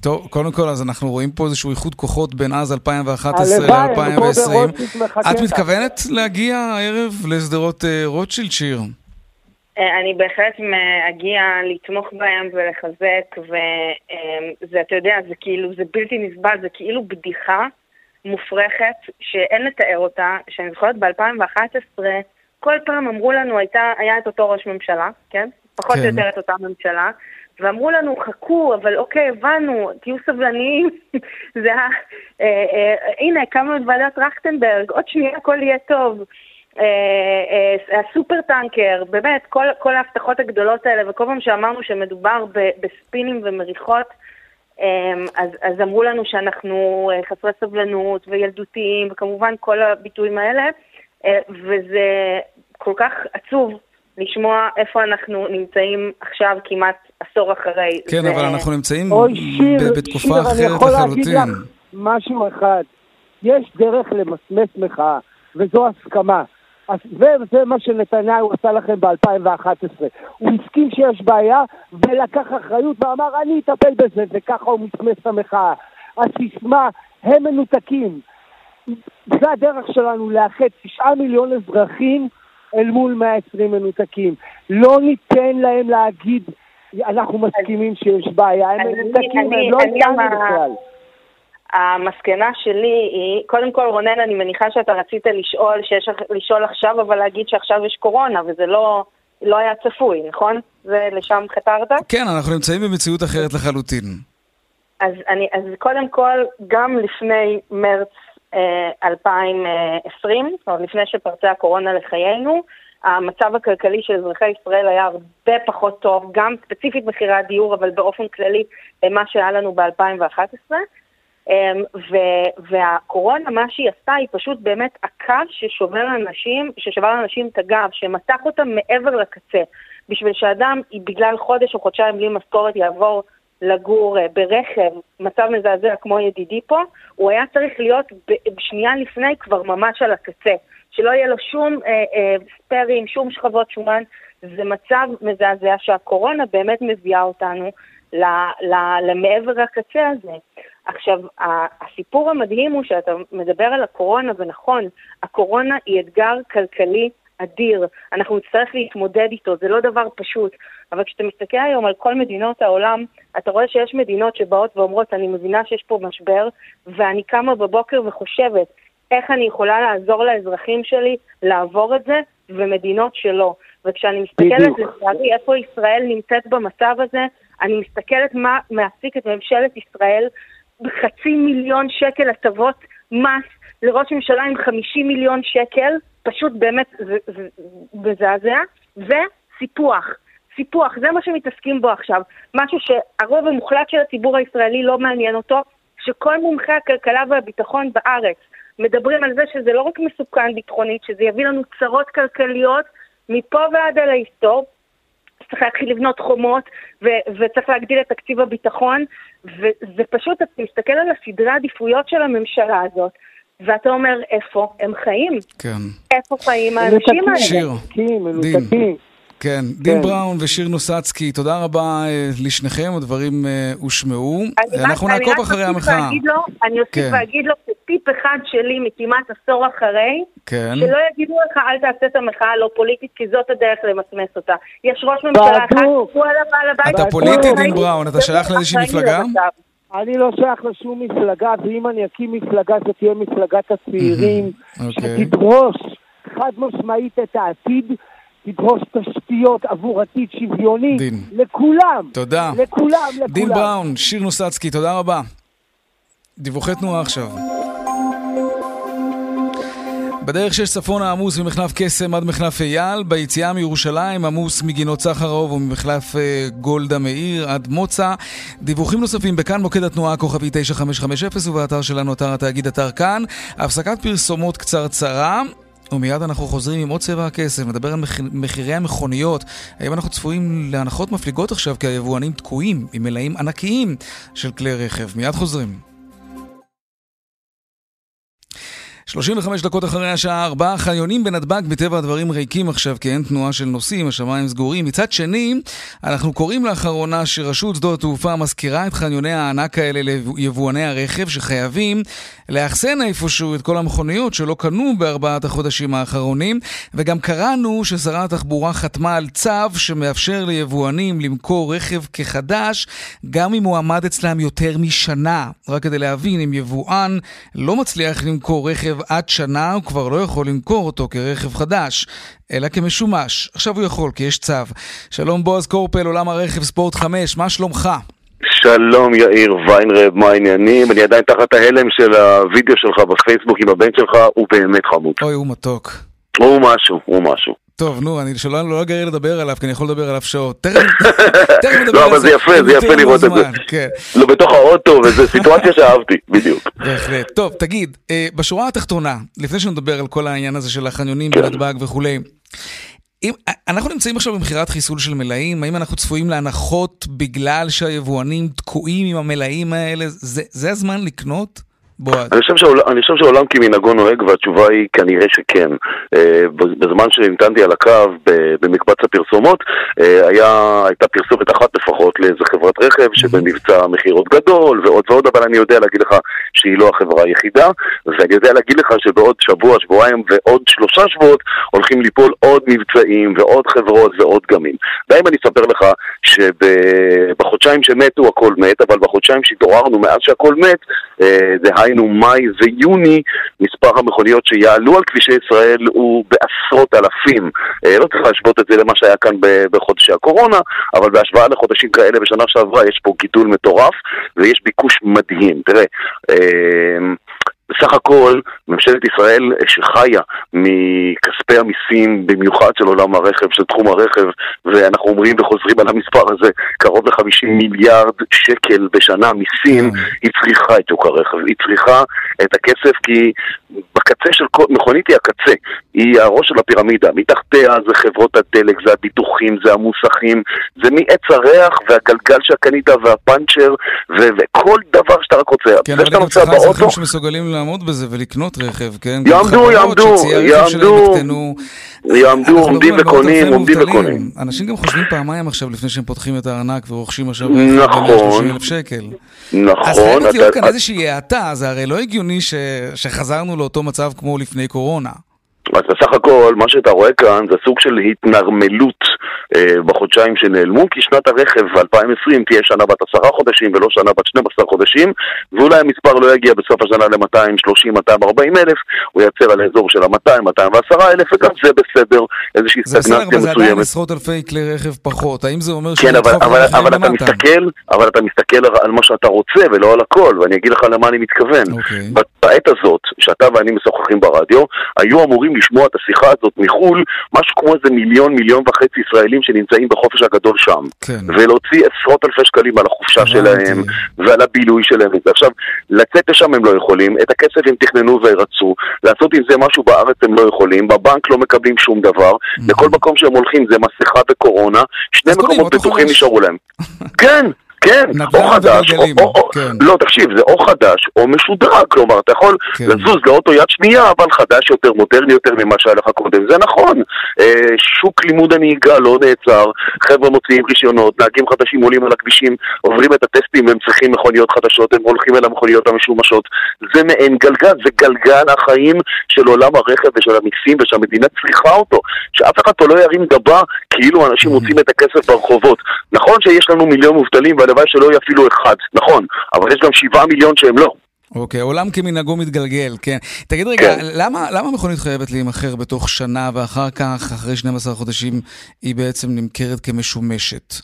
טוב, קודם כל, אז אנחנו רואים פה איזשהו איחוד כוחות בין אז 2011 ל-2020. את מתכוונת להגיע הערב לשדרות רוטשילד שיר? אה, אני בהחלט אגיע לתמוך בהם ולחזק, וזה, אתה יודע, זה כאילו, זה בלתי נסבל, זה כאילו בדיחה מופרכת שאין לתאר אותה, שאני זוכרת ב-2011, כל פעם אמרו לנו, הייתה, היה את אותו ראש ממשלה, כן? פחות או כן. יותר את אותה ממשלה, ואמרו לנו, חכו, אבל אוקיי, הבנו, תהיו סבלניים. [laughs] זה ה... אה, אה, הנה, הקמנו את ועדת טרכטנברג, עוד שנייה הכל יהיה טוב. אה, אה, הסופר טנקר, באמת, כל, כל ההבטחות הגדולות האלה, וכל פעם שאמרנו שמדובר ב, בספינים ומריחות, אה, אז, אז אמרו לנו שאנחנו אה, חסרי סבלנות וילדותיים, וכמובן כל הביטויים האלה, וזה כל כך עצוב לשמוע איפה אנחנו נמצאים עכשיו כמעט עשור אחרי. כן, זה... אבל אנחנו נמצאים אוי, שיר, בתקופה שיר, אחרת לחלוטין. אני יכול להגיד לך משהו אחד. יש דרך למסמס מחאה, וזו הסכמה. וזה מה שנתניהו עשה לכם ב-2011. הוא הסכים שיש בעיה ולקח אחריות ואמר אני אטפל בזה, וככה הוא מסמס את המחאה. הסיסמה, הם מנותקים. זה הדרך שלנו לאחד תשעה מיליון אזרחים אל מול 120 מנותקים. לא ניתן להם להגיד, אנחנו מסכימים שיש בעיה, הם מנותקים, הם לא איתנו בכלל. המסקנה שלי היא, קודם כל רונן, אני מניחה שאתה רצית לשאול, שיש לשאול עכשיו, אבל להגיד שעכשיו יש קורונה, וזה לא, לא היה צפוי, נכון? זה לשם חתרת? כן, אנחנו נמצאים במציאות אחרת לחלוטין. אז, אני, אז קודם כל, גם לפני מרץ 2020, זאת אומרת לפני שפרצה הקורונה לחיינו, המצב הכלכלי של אזרחי ישראל היה הרבה פחות טוב, גם ספציפית מחירי הדיור, אבל באופן כללי מה שהיה לנו ב-2011. אמ, והקורונה, מה שהיא עשתה, היא פשוט באמת הקו ששובר לאנשים, ששבר לאנשים את הגב, שמתח אותם מעבר לקצה. בשביל שאדם, בגלל חודש או חודשיים בלי משכורת, יעבור לגור אה, ברכב, מצב מזעזע כמו ידידי פה, הוא היה צריך להיות בשנייה לפני כבר ממש על הקצה. שלא יהיה לו שום אה, אה, ספיירים, שום שכבות שומן. זה מצב מזעזע שהקורונה באמת מביאה אותנו למעבר הקצה הזה. עכשיו, הסיפור המדהים הוא שאתה מדבר על הקורונה, ונכון, הקורונה היא אתגר כלכלי אדיר. אנחנו נצטרך להתמודד איתו, זה לא דבר פשוט. אבל כשאתה מסתכל היום על כל מדינות העולם, אתה רואה שיש מדינות שבאות ואומרות, אני מבינה שיש פה משבר, ואני קמה בבוקר וחושבת, איך אני יכולה לעזור לאזרחים שלי לעבור את זה, ומדינות שלא. וכשאני מסתכלת לצערי איפה ישראל נמצאת במצב הזה, אני מסתכלת מה מעסיק את ממשלת ישראל בחצי מיליון שקל הטבות מס לראש ממשלה עם 50 מיליון שקל, פשוט באמת מזעזע, וסיפוח. סיפוח, זה מה שמתעסקים בו עכשיו. משהו שהרוב המוחלט של הציבור הישראלי לא מעניין אותו, שכל מומחי הכלכלה והביטחון בארץ מדברים על זה שזה לא רק מסוכן ביטחונית, שזה יביא לנו צרות כלכליות מפה ועד אל ההיסטור. צריך להתחיל לבנות חומות, ו- וצריך להגדיל את תקציב הביטחון, וזה פשוט, אתה מסתכל על הסדרי העדיפויות של הממשלה הזאת, ואתה אומר, איפה הם חיים? כן. איפה חיים האנשים האלה? שיר, דין. כן, דין כן. בראון ושיר נוסצקי, תודה רבה אה, לשניכם, הדברים אה, הושמעו. אנחנו נעקוב אחרי המחאה. אני אוסיף כן. ואגיד לו טיפ אחד שלי מכמעט עשור אחרי, כן. שלא יגידו לך אל תעשה את המחאה הלא פוליטית, כי זאת הדרך למסמס אותה. יש ראש ממשלה אחד, הוא על הבעל הבית. אתה פוליטי, דין בראון? אתה שייך לאיזושהי מפלגה? אני לא שייך לשום מפלגה, ואם אני אקים מפלגה, זאת תהיה מפלגת הצעירים, אוקיי. שתדרוש חד משמעית את העתיד. תדרוש תשתיות עבור עתיד שוויוני דין. לכולם. תודה. לכולם, לכולם. דין בראון, שיר נוסצקי, תודה רבה. דיווחי תנועה עכשיו. בדרך שש צפונה עמוס ממחלף קסם עד מחלף אייל, ביציאה מירושלים עמוס מגינות סחרוב וממחלף אה, גולדה מאיר עד מוצא. דיווחים נוספים בכאן מוקד התנועה כוכבי 9550 ובאתר שלנו אתר התאגיד אתר כאן. הפסקת פרסומות קצרצרה. ומיד אנחנו חוזרים עם עוד צבע הכסף, נדבר על מחירי המכוניות. האם אנחנו צפויים להנחות מפליגות עכשיו כי היבואנים תקועים עם מלאים ענקיים של כלי רכב? מיד חוזרים. 35 דקות אחרי השעה 4, חניונים בנתב"ג מטבע הדברים ריקים עכשיו כי אין תנועה של נוסעים, השמיים סגורים. מצד שני, אנחנו קוראים לאחרונה שרשות שדות התעופה מזכירה את חניוני הענק האלה ליבואני הרכב שחייבים לאחסן איפשהו את כל המכוניות שלא קנו בארבעת החודשים האחרונים, וגם קראנו ששרת התחבורה חתמה על צו שמאפשר ליבואנים למכור רכב כחדש, גם אם הוא עמד אצלם יותר משנה. רק כדי להבין, אם יבואן לא מצליח למכור רכב עד שנה, הוא כבר לא יכול למכור אותו כרכב חדש, אלא כמשומש. עכשיו הוא יכול, כי יש צו. שלום בועז קורפל, עולם הרכב ספורט 5, מה שלומך? שלום יאיר ויינרב, מה העניינים? אני עדיין תחת ההלם של הוידאו שלך בפייסבוק עם הבן שלך, הוא באמת חמוד. אוי, הוא מתוק. הוא משהו, הוא משהו. טוב, נו, אני שלא לא אגרר לדבר עליו, כי אני יכול לדבר עליו שעות. תכף נדבר [laughs] לא, אבל זה יפה, זה יפה לראות את זה. כן. לא, בתוך האוטו, וזו סיטואציה שאהבתי, בדיוק. בהחלט. טוב, תגיד, אה, בשורה התחתונה, לפני שנדבר על כל העניין הזה של החניונים כן. בנתב"ג וכולי, אם, אנחנו נמצאים עכשיו במכירת חיסול של מלאים, האם אנחנו צפויים להנחות בגלל שהיבואנים תקועים עם המלאים האלה? זה, זה הזמן לקנות? בועז. אני חושב, שעול, אני חושב שעולם כמנהגו נוהג והתשובה היא כנראה שכן. אה, בזמן שהמתנתי על הקו במקבץ הפרסומות אה, היה, הייתה פרסומת אחת לפחות לאיזה חברת רכב שבמבצע מכירות גדול ועוד ועוד, אבל אני יודע להגיד לך שהיא לא החברה היחידה ואני יודע להגיד לך שבעוד שבוע, שבועיים ועוד שלושה שבועות הולכים ליפול עוד מבצעים ועוד חברות ועוד גמים. די אם אני אספר לך שבחודשיים שמתו הכל מת, אבל בחודשיים שהתעוררנו מאז שהכל מת, אה, זה דהיינו מאי ויוני, מספר המכוניות שיעלו על כבישי ישראל הוא בעשרות אלפים. אה, לא צריך להשוות את זה למה שהיה כאן בחודשי הקורונה, אבל בהשוואה לחודשים כאלה בשנה שעברה יש פה גידול מטורף ויש ביקוש מדהים. תראה, אה, בסך הכל, ממשלת ישראל שחיה מכספי המיסים, במיוחד של עולם הרכב, של תחום הרכב, ואנחנו אומרים וחוזרים על המספר הזה, קרוב ל-50 מיליארד שקל בשנה מיסים, כן. היא צריכה את שוק הרכב, היא צריכה את הכסף כי בקצה של כל, מכונית היא הקצה, היא הראש של הפירמידה, מתחתיה זה חברות הדלק, זה הביטוחים, זה המוסכים, זה מעץ הריח והגלגל שקנית והפאנצ'ר ו- וכל דבר שאתה רק רוצה. כן, אבל גם צריכה אזרחים שמסוגלים לעמוד בזה ולקנות רכב, כן? יעמדו, יעמדו, יעמדו, יעמדו, עומדים וקונים, עומדים וקונים. אנשים גם חושבים פעמיים עכשיו לפני שהם פותחים את הארנק ורוכשים עכשיו רכב ב-130,000 שקל. נכון. אז חייבת להיות כאן איזושהי האטה, זה הרי לא הגיוני שחזרנו לאותו מצב כמו לפני קורונה. אז בסך הכל, מה שאתה רואה כאן זה סוג של התנרמלות בחודשיים שנעלמו, כי שנת הרכב 2020 תהיה שנה בת עשרה חודשים ולא שנה בת 12 חודשים, ואולי המספר לא יגיע בסוף השנה ל-230-240 אלף, הוא ייצר על האזור של ה-200-210 אלף, וגם זה בסדר, איזושהי סטגנציה מסוימת. זה בסדר, אבל זה עדיין עשרות אלפי כלי רכב פחות, האם זה אומר כן, אבל, אבל, אבל אתה מסתכל, אבל אתה מסתכל על מה שאתה רוצה ולא על הכל, ואני אגיד לך למה אני מתכוון. Okay. אוקיי. בעת הזאת, שאתה ואני משוחחים ברדיו, היו אמורים לשמוע את השיחה הזאת מחו"ל, משהו כמו איזה מיליון, מיליון וחצי ישראלים שנמצאים בחופש הגדול שם. כן. ולהוציא עשרות אלפי שקלים על החופשה שלהם ועל הבילוי שלהם. עכשיו, לצאת לשם הם לא יכולים, את הכסף הם תכננו ורצו, לעשות עם זה משהו בארץ הם לא יכולים, בבנק לא מקבלים שום דבר, לכל מקום שהם הולכים זה מסכה וקורונה, שני מקומות בטוחים נשארו להם. [laughs] כן, כן, או חדש, או, או, או, כן. לא, תקשיב, זה או חדש או משודרג, כלומר, אתה יכול כן. לזוז לאוטו יד שנייה, אבל חדש יותר, מודרני יותר ממה שהיה לך קודם, זה נכון. אה, שוק לימוד הנהיגה לא נעצר, חבר'ה מוציאים רישיונות, נהגים חדשים עולים על הכבישים, עוברים את הטסטים, הם צריכים מכוניות חדשות, הם הולכים אל המכוניות המשומשות. זה מעין גלגל, זה גלגל החיים של עולם הרכב ושל המיסים ושהמדינה צריכה אותו. שאף אחד פה לא ירים גבה כאילו אנשים מוצאים את הכסף ברחובות. נכון שיש לנו מיליון מובטלים, הלוואי שלא יהיה אפילו אחד, נכון, אבל יש גם שבעה מיליון שהם לא. אוקיי, עולם כמנהגו מתגלגל, כן. תגיד רגע, כן. למה, למה מכונית חייבת להימכר בתוך שנה ואחר כך, אחרי 12 חודשים, היא בעצם נמכרת כמשומשת?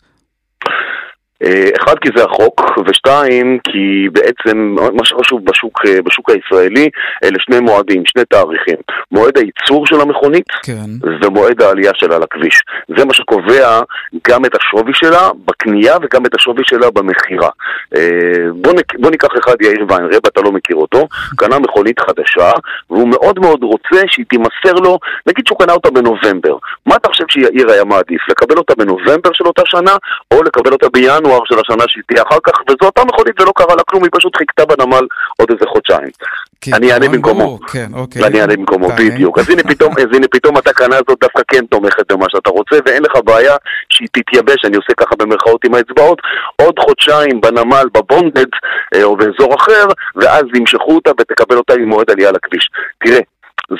אה, אחד, כי זה החוק, ושתיים, כי בעצם מה שחשוב בשוק, אה, בשוק הישראלי, אלה שני מועדים, שני תאריכים. מועד הייצור של המכונית, כן. ומועד העלייה שלה לכביש. זה מה שקובע גם את השווי שלה בקנייה וגם את השווי שלה במכירה. אה, בוא, בוא ניקח אחד, יאיר ויינרב, אתה לא מכיר אותו, קנה מכונית חדשה, והוא מאוד מאוד רוצה שהיא תימסר לו, נגיד שהוא קנה אותה בנובמבר. מה אתה חושב שיאיר היה מעדיף? לקבל אותה בנובמבר של אותה שנה, או לקבל אותה בינואר? בינואר של השנה שהיא תהיה אחר כך, וזו אותה מכונית ולא קרה לה כלום, היא פשוט חיכתה בנמל עוד איזה חודשיים. כן, אני אענה במקומו. כן, אוקיי. אני אענה במקומו, בדיוק. אז הנה פתאום, אז הנה פתאום התקנה הזאת דווקא כן תומכת במה שאתה רוצה, ואין לך בעיה שהיא תתייבש, אני עושה ככה במרכאות עם האצבעות, עוד חודשיים בנמל, בבונדד, אה, או באזור אחר, ואז ימשכו אותה ותקבל אותה עם מועד עלייה לכביש. תראה,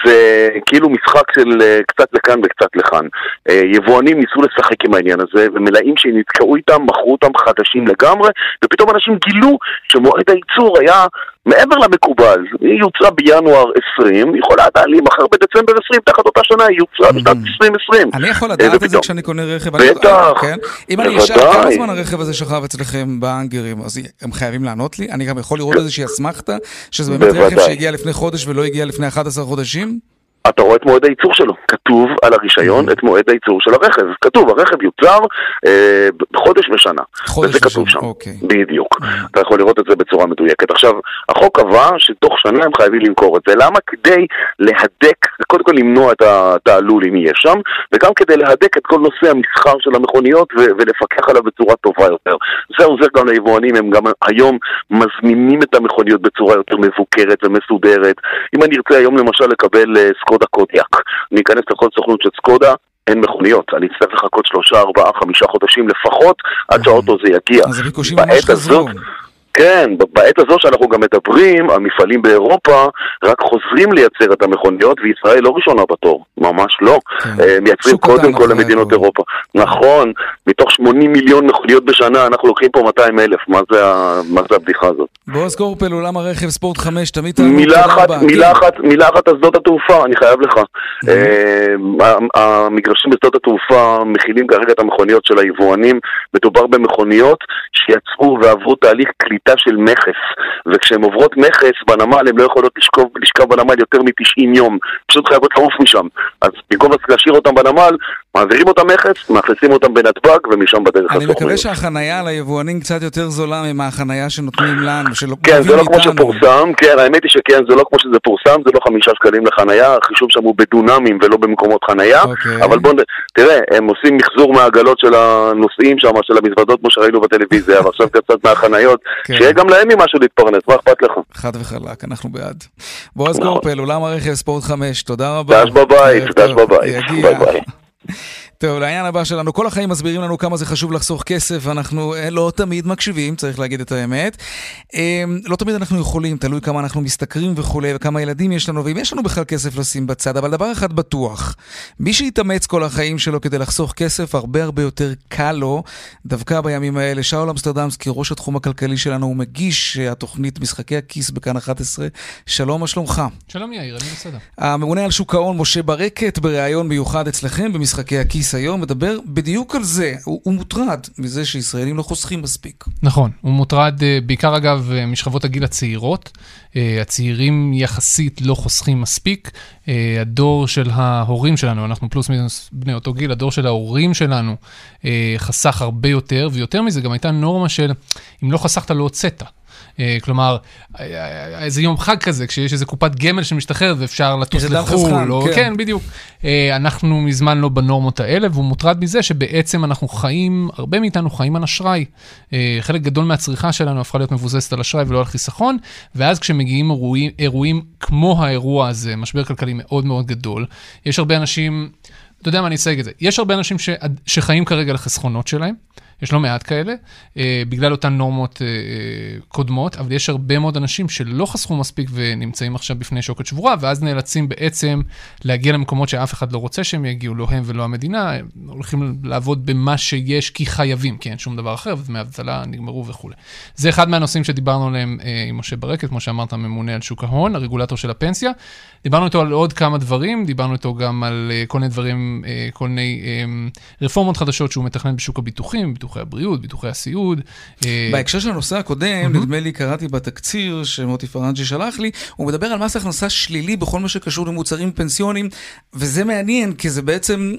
זה כאילו משחק של אה, קצת לכאן וקצת לכאן. אה, יבואנים ניסו לשחק עם העניין הזה, ומלאים שנתקעו איתם, מכרו אותם חדשים לגמרי, ופתאום אנשים גילו שמועד הייצור היה מעבר למקובל, היא יוצרה בינואר 20, היא יכולה עדיין להימכר בדצמבר 20, תחת אותה שנה היא יוצרה בשנת 2020. אני יכול לדעת את זה כשאני קונה רכב? בטח, כן? אם אני אשאל כמה זמן הרכב הזה שכב אצלכם באנגרים, אז הם חייבים לענות לי? אני גם יכול לראות איזושהי אסמכתה, שזה באמת רכב שהגיע לפני חודש ולא הגיע לפני 11 חודשים? gym אתה רואה את מועד הייצור שלו, כתוב על הרישיון mm-hmm. את מועד הייצור של הרכב, כתוב הרכב יוצר אה, חודש ושנה, חודש וזה כתוב שם, אוקיי. בדיוק, mm-hmm. אתה יכול לראות את זה בצורה מדויקת. עכשיו, החוק קבע שתוך שנה הם חייבים למכור את זה, למה? כדי להדק, קודם כל למנוע את התעלול אם יהיה שם, וגם כדי להדק את כל נושא המסחר של המכוניות ו- ולפקח עליו בצורה טובה יותר. זה עוזר גם ליבואנים, הם גם היום מזמינים את המכוניות בצורה יותר מבוקרת ומסודרת. אם אני ארצה היום למשל לקבל אה, סקודה קודיאק. אני אכנס לכל סוכנות של סקודה, אין מכוניות, אני אצטרך לחכות שלושה, ארבעה, חמישה חודשים לפחות עד שהאוטו הזה יגיע. אז הביקושים ממש חזרו. כן, בעת הזו שאנחנו גם מדברים, המפעלים באירופה רק חוזרים לייצר את המכוניות, וישראל לא ראשונה בתור, ממש לא. כן. אה, מייצרים קודם כל למדינות אירופה. נכון, מתוך 80 מיליון מכוניות בשנה, אנחנו לוקחים פה 200 אלף, מה זה, מה זה הבדיחה הזאת? בועז קורפל, עולם הרכב ספורט 5, תמיד תענו מילה אחת, מילה כן. אחת, מילה אחת על שדות התעופה, אני חייב לך. אה, המגרשים בשדות התעופה מכילים כרגע את המכוניות של היבואנים. מדובר במכוניות שיצאו ועברו תהליך קליטה של מכס, וכשהן עוברות מכס בנמל הן לא יכולות לשכב, לשכב בנמל יותר מ-90 יום, פשוט חייבות לעוף משם. אז במקום להשאיר אותם בנמל, מעבירים אותם מכס, מאכלסים אותם בנתב"ג ומשם בדרך אני מקווה שהחנייה ליבואנים קצת יותר זולה מהחנייה שנותנים לנו, שלא כן, זה לא כמו שפורסם, כן, האמת היא שכן, זה לא כמו שזה פורסם, זה לא חמישה שקלים לחנייה, החישוב שם הוא בדונמים ולא במקומות חנייה, אוקיי. אבל בוא, תראה, הם עושים מחזור מהעגלות של הנוסעים שם, של המזוודות כמו שראינו בטלוויזיה, ועכשיו קצת מהחניות, כן. שיהיה גם להם ממשהו להתפרנס, מה אכפת לך? חד וחלק, אנחנו בעד. בועז קורפל, אולם הרכב ספורט 5, תודה רבה. דש בבית, דש בבית. ביי ביי. טוב, לעניין הבא שלנו, כל החיים מסבירים לנו כמה זה חשוב לחסוך כסף, ואנחנו אה, לא תמיד מקשיבים, צריך להגיד את האמת. אמ, לא תמיד אנחנו יכולים, תלוי כמה אנחנו משתכרים וכולי, וכמה ילדים יש לנו, ואם יש לנו בכלל כסף לשים בצד, אבל דבר אחד בטוח, מי שיתאמץ כל החיים שלו כדי לחסוך כסף, הרבה הרבה יותר קל לו, דווקא בימים האלה. שאול אמסטרדמסקי, ראש התחום הכלכלי שלנו, הוא מגיש התוכנית משחקי הכיס בכאן 11. שלום, מה שלומך? שלום יאיר, אני בסדר. הממונה על שוק ההון, משה ברקת, בריאיון מיוחד אצלכם במשחקי הכיס היום מדבר בדיוק על זה. הוא, הוא מוטרד מזה שישראלים לא חוסכים מספיק. נכון, הוא מוטרד אה, בעיקר אגב אה, משכבות הגיל הצעירות. אה, הצעירים יחסית לא חוסכים מספיק. הדור של ההורים שלנו, אנחנו פלוס מינוס בני אותו גיל, הדור של ההורים שלנו חסך הרבה יותר, ויותר מזה גם הייתה נורמה של אם לא חסכת לא הוצאת. אה, כלומר, אה, אה, איזה יום חג כזה, כשיש איזה קופת גמל שמשתחררת ואפשר לטוס לחו"ל, או... כן. כן, בדיוק. אנחנו מזמן לא בנורמות האלה, והוא מוטרד מזה שבעצם אנחנו חיים, הרבה מאיתנו חיים על אשראי. חלק גדול מהצריכה שלנו הפכה להיות מבוססת על אשראי ולא על חיסכון, ואז כשמגיעים אירועים, אירועים כמו האירוע הזה, משבר כלכלי מאוד מאוד גדול, יש הרבה אנשים... אתה יודע מה, אני אסייג את זה. יש הרבה אנשים ש... שחיים כרגע לחסכונות שלהם, יש לא מעט כאלה, אה, בגלל אותן נורמות אה, קודמות, אבל יש הרבה מאוד אנשים שלא חסכו מספיק ונמצאים עכשיו בפני שוקת שבורה, ואז נאלצים בעצם להגיע למקומות שאף אחד לא רוצה שהם יגיעו, לא הם ולא המדינה, הם הולכים לעבוד במה שיש כי חייבים, כי אין שום דבר אחר, ודמי אבטלה נגמרו וכולי. זה אחד מהנושאים שדיברנו עליהם אה, עם משה ברקת, כמו שאמרת, ממונה על שוק ההון, הרגולטור של הפנסיה. דיברנו איתו על עוד כמה דברים, דיברנו איתו גם על אה, כל מיני דברים, אה, כל מיני אה, רפורמות חדשות שהוא מתכנן בשוק הביטוחים, ביטוחי הבריאות, ביטוחי הסיעוד. בהקשר של הנושא הקודם, נדמה לי, קראתי בתקציר שמוטי פרנג'י שלח לי, הוא מדבר על מס הכנסה שלילי בכל מה שקשור למוצרים פנסיוניים, וזה מעניין, כי זה בעצם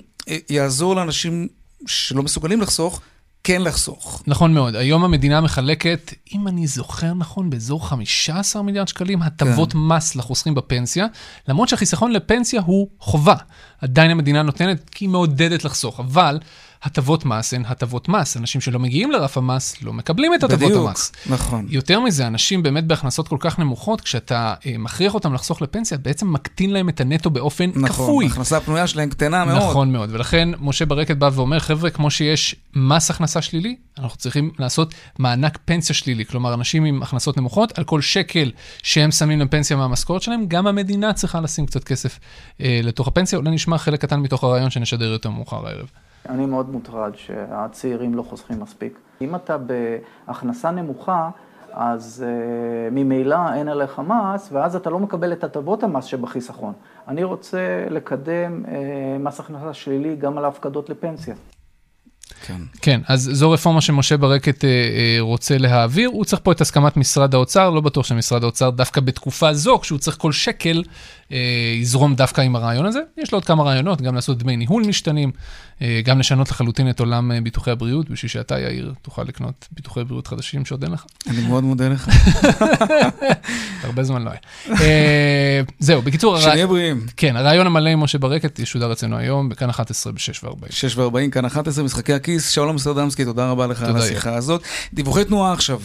יעזור לאנשים שלא מסוגלים לחסוך. כן לחסוך. נכון מאוד. היום המדינה מחלקת, אם אני זוכר נכון, באזור 15 מיליארד שקלים הטבות כן. מס לחוסכים בפנסיה, למרות שהחיסכון לפנסיה הוא חובה. עדיין המדינה נותנת כי היא מעודדת לחסוך, אבל הטבות מס הן הטבות מס. אנשים שלא מגיעים לרף המס לא מקבלים את הטבות המס. בדיוק, נכון. יותר מזה, אנשים באמת בהכנסות כל כך נמוכות, כשאתה אה, מכריח אותם לחסוך לפנסיה, בעצם מקטין להם את הנטו באופן נכון, כפוי. נכון, הכנסה פנויה שלהם קטנה מאוד. נכון מאוד, ולכן משה ברקת בא ואומר, חבר'ה, כמו שיש מס הכנסה שלילי, אנחנו צריכים לעשות מענק פנסיה שלילי. כלומר, אנשים עם הכנסות נמוכות, על כל שקל שהם שמים לפנסיה מהמשכורת שלהם, גם המדינה צריכה לשים קצת כסף אה, לתוך הפנסיה. אולי נשמע חלק קטן מתוך הרעיון שנשדר יותר מאוחר הערב. אני מאוד מוטרד שהצעירים לא חוסכים מספיק. אם אתה בהכנסה נמוכה, אז uh, ממילא אין עליך מס, ואז אתה לא מקבל את הטבות המס שבחיסכון. אני רוצה לקדם uh, מס הכנסה שלילי גם על ההפקדות לפנסיה. כן. כן, אז זו רפורמה שמשה ברקת אה, אה, רוצה להעביר. הוא צריך פה את הסכמת משרד האוצר, לא בטוח שמשרד האוצר דווקא בתקופה זו, כשהוא צריך כל שקל, אה, יזרום דווקא עם הרעיון הזה. יש לו עוד כמה רעיונות, גם לעשות דמי ניהול משתנים, אה, גם לשנות לחלוטין את עולם אה, ביטוחי הבריאות, בשביל שאתה, יאיר, תוכל לקנות ביטוחי בריאות חדשים שעוד אין לך. אני מאוד מודה לך. [laughs] הרבה זמן לא היה. אה, זהו, בקיצור... שנהיה בריאים. כן, הרעיון המלא עם משה ברקת ישודר אצלנו היום, בכאן 11 ב-6 ו-40. 6 ו-40, כאן 11, משחקי הכיס. שלום סרדמסקי, תודה רבה לך על השיחה הזאת. דיווחי תנועה עכשיו.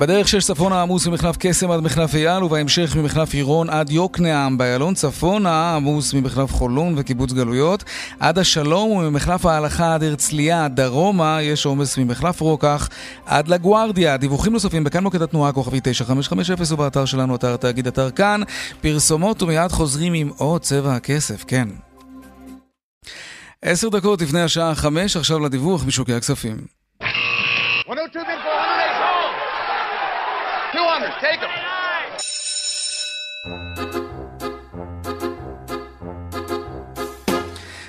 בדרך שש צפונה עמוס ממחלף קסם עד מחלף אייל ובהמשך ממחלף עירון עד יוקנעם. באיילון צפונה עמוס ממחלף חולון וקיבוץ גלויות עד השלום וממחלף ההלכה עד הרצליה דרומה יש עומס ממחלף רוקח עד לגוארדיה. דיווחים נוספים בכאן מוקד התנועה כוכבי 9550 ובאתר שלנו אתר תאגיד אתר כאן. פרסומות ומיד חוזרים עם עוד צבע הכסף, כן. עשר דקות לפני השעה חמש, עכשיו לדיווח משוקי הכספים. 102, coming. Take them.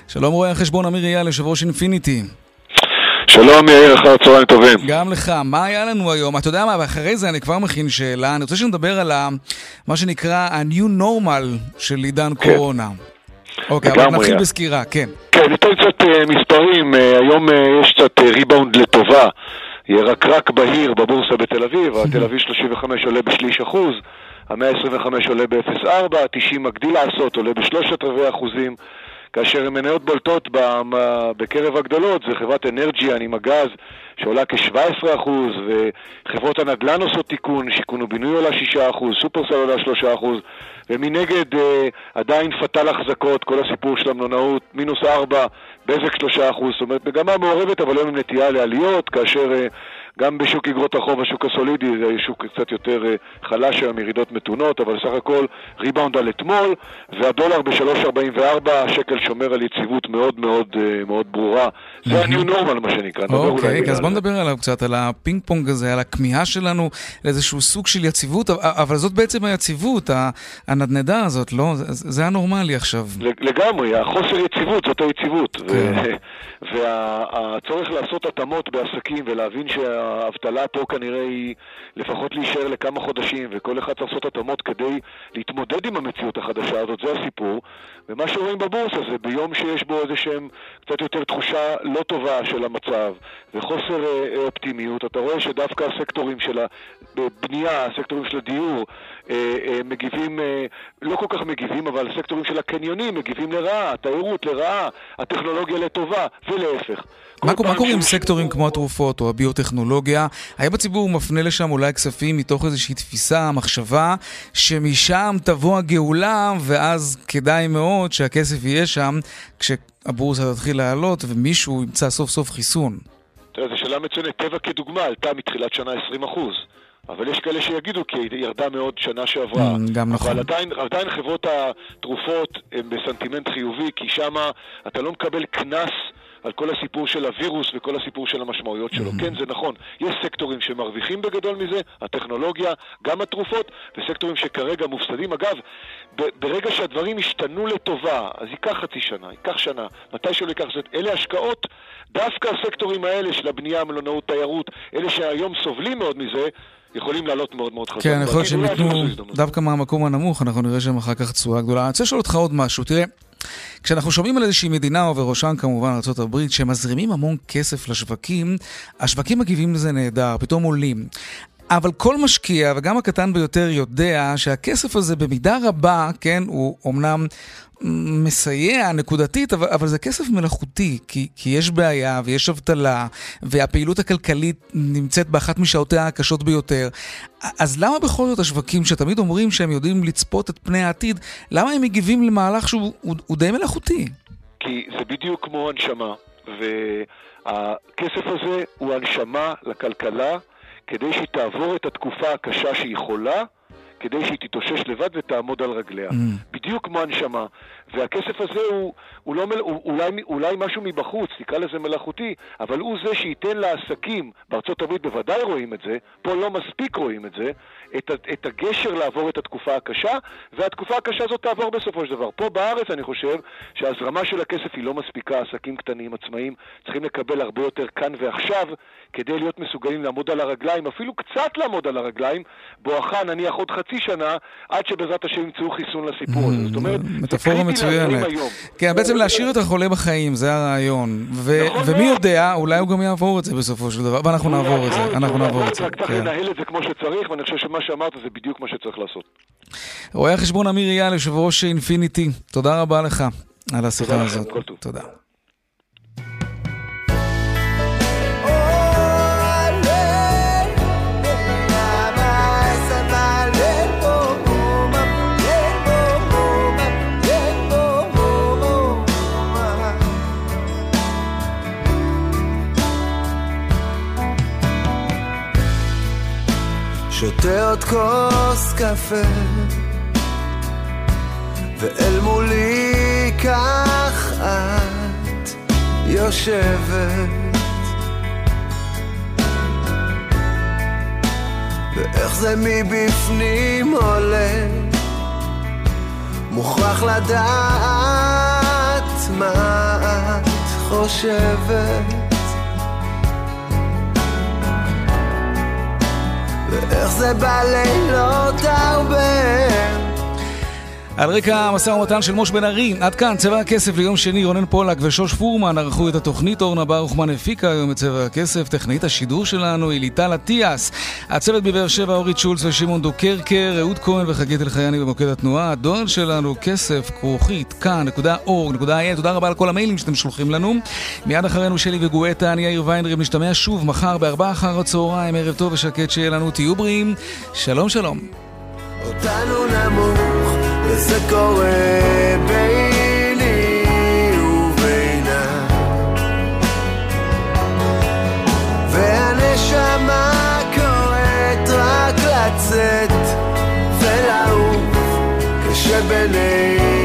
שלום רואה החשבון אמיר אייל, יושב ראש אינפיניטי. שלום יאיר, אחר צהריים טובים. גם לך, מה היה לנו היום? אתה יודע מה, ואחרי זה אני כבר מכין שאלה. אני רוצה שנדבר על ה, מה שנקרא ה-new normal של עידן כן. קורונה. אוקיי, אבל נתחיל בסקירה, כן. כן, ניתן קצת uh, מספרים. Uh, היום uh, יש קצת ריבאונד לטובה. ירקרק בהיר בבורסה בתל אביב, [laughs] התל אביב 35 עולה בשליש אחוז, המאה ה-25 עולה ב-0.4, ה-90 מגדיל לעשות, עולה בשלושת רבעי אחוזים. כאשר מניות בולטות בקרב הגדולות זה חברת אנרג'יאן עם הגז שעולה כ-17%, וחברות הנדל"ן עושות תיקון, שיכון ובינוי עולה 6%, סופרסל עולה 3%, ומנגד אה, עדיין פתאל החזקות, כל הסיפור של המלונאות, מינוס 4, בזק 3%, זאת אומרת מגמה מעורבת אבל היום עם נטייה לעליות, כאשר אה, גם בשוק אגרות החוב, השוק הסולידי, זה שוק קצת יותר אה, חלש היום, ירידות מתונות, אבל סך הכל ריבאונד על אתמול, והדולר ב-3.44, השקל שומר על יציבות מאוד מאוד אה, מאוד ברורה. זה ה-new normal, מה שנקרא. אוקיי, אז בוא נדבר עליו קצת, על הפינג פונג הזה, על הכמיהה שלנו לאיזשהו סוג של יציבות, אבל זאת בעצם היציבות, הנדנדה הזאת, לא? זה הנורמלי עכשיו. לגמרי, החוסר יציבות זאת היציבות. כן. והצורך [laughs] לעשות התאמות בעסקים ולהבין שהאבטלה פה כנראה היא לפחות להישאר לכמה חודשים וכל אחד צריך לעשות התאמות כדי להתמודד עם המציאות החדשה הזאת, זה הסיפור. ומה שרואים בבורסה זה ביום שיש בו איזה שהם קצת יותר תחושה לא טובה של המצב וחוסר אה, אופטימיות, אתה רואה שדווקא הסקטורים של הבנייה, הסקטורים של הדיור, אה, אה, מגיבים, לא כל כך מגיבים, אבל הסקטורים של הקניונים מגיבים לרעה, התיירות לרעה, הטכנולוגיה לטובה, ולהפך. מה, מה קורה עם סקטורים כמו התרופות או הביוטכנולוגיה? האם הציבור מפנה לשם אולי כספים מתוך איזושהי תפיסה, מחשבה, שמשם תבוא הגאולה, ואז כדאי מאוד שהכסף יהיה שם כשהבורסה תתחיל לעלות ומישהו ימצא סוף סוף חיסון? תראה, זו שאלה מצוינת. טבע כדוגמה עלתה מתחילת שנה 20 אחוז. אבל יש כאלה שיגידו כי היא ירדה מאוד שנה שעברה. Mm, גם נכון. אבל עדיין, עדיין חברות התרופות הן בסנטימנט חיובי, כי שם אתה לא מקבל קנס על כל הסיפור של הווירוס וכל הסיפור של המשמעויות שלו. Mm-hmm. כן, זה נכון, יש סקטורים שמרוויחים בגדול מזה, הטכנולוגיה, גם התרופות, וסקטורים שכרגע מופסדים. אגב, ברגע שהדברים ישתנו לטובה, אז ייקח חצי שנה, ייקח שנה, מתי שלא ייקח, זאת אלה השקעות, דווקא הסקטורים האלה של הבנייה, המלונאות, תיירות, אלה שהיום סובלים מאוד מזה, יכולים לעלות מאוד מאוד חזק. כן, יכול להיות שהם ייתנו דווקא מהמקום הנמוך, אנחנו נראה שם אחר כך תשואה גדולה. אני רוצה לשאול אותך עוד משהו, תראה. כשאנחנו שומעים על איזושהי מדינה, ובראשן כמובן ארה"ב, שמזרימים המון כסף לשווקים, השווקים מגיבים לזה נהדר, פתאום עולים. אבל כל משקיע, וגם הקטן ביותר, יודע שהכסף הזה במידה רבה, כן, הוא אומנם מסייע נקודתית, אבל, אבל זה כסף מלאכותי, כי, כי יש בעיה ויש אבטלה, והפעילות הכלכלית נמצאת באחת משעותיה הקשות ביותר. אז למה בכל זאת השווקים, שתמיד אומרים שהם יודעים לצפות את פני העתיד, למה הם מגיבים למהלך שהוא הוא, הוא די מלאכותי? כי זה בדיוק כמו הנשמה, והכסף הזה הוא הנשמה לכלכלה, כדי שהיא תעבור את התקופה הקשה שהיא חולה. כדי שהיא תתאושש לבד ותעמוד על רגליה. Mm. בדיוק כמו הנשמה. והכסף הזה הוא, הוא, לא, הוא אולי, אולי משהו מבחוץ, תקרא לזה מלאכותי, אבל הוא זה שייתן לעסקים, בארצות הברית בוודאי רואים את זה, פה לא מספיק רואים את זה, את, את הגשר לעבור את התקופה הקשה, והתקופה הקשה הזאת תעבור בסופו של דבר. פה בארץ אני חושב שההזרמה של הכסף היא לא מספיקה, עסקים קטנים, עצמאים, צריכים לקבל הרבה יותר כאן ועכשיו, כדי להיות מסוגלים לעמוד על הרגליים, אפילו קצת לעמוד על הרגליים, בואכה נניח עוד חצי שנה, עד שבעזרת השם ימצאו חיסון לסיפור הזה. זאת אומרת, זה קריטי מצוינת. כן, בעצם להשאיר את החולה בחיים, זה הרעיון. נכון ומי יודע, אולי הוא גם יעבור את זה בסופו של דבר, ואנחנו נעבור את זה, אנחנו נעבור את זה. רק צריך כן. לנהל את זה כמו שצריך, ואני חושב שמה שאמרת זה בדיוק מה שצריך לעשות. רואה החשבון אמיר אייל, יושב ראש אינפיניטי, תודה רבה לך על השיחה הזאת. תודה. שותה עוד כוס קפה ואל מולי כך את יושבת. ואיך זה מבפנים עולה מוכרח לדעת מה את חושבת ואיך זה בלילות הרבה על רקע המשא ומתן של מוש בן ארי, עד כאן צבע הכסף ליום שני, רונן פולק ושוש פורמן ערכו את התוכנית, אורנה ברוכמן הפיקה היום את צבע הכסף, טכנית השידור שלנו היא ליטל אטיאס, הצוות בבאר שבע אורית שולץ ושמעון דוקרקר, אהוד כהן וחגית אלחייני במוקד התנועה, הדואל שלנו כסף כרוכית כאן.org.il, תודה רבה על כל המיילים שאתם שולחים לנו. מיד אחרינו שלי וגואטה, אני יאיר ויינרב, נשתמע שוב מחר בארבעה אחר הצהריים, ערב טוב ושקט שיהיה לנו, תהיו בריאים, שלום שלום. אותנו נמוך וזה קורה ביני ובינה. והנשמה קוראת רק לצאת ולעוף כשבינינו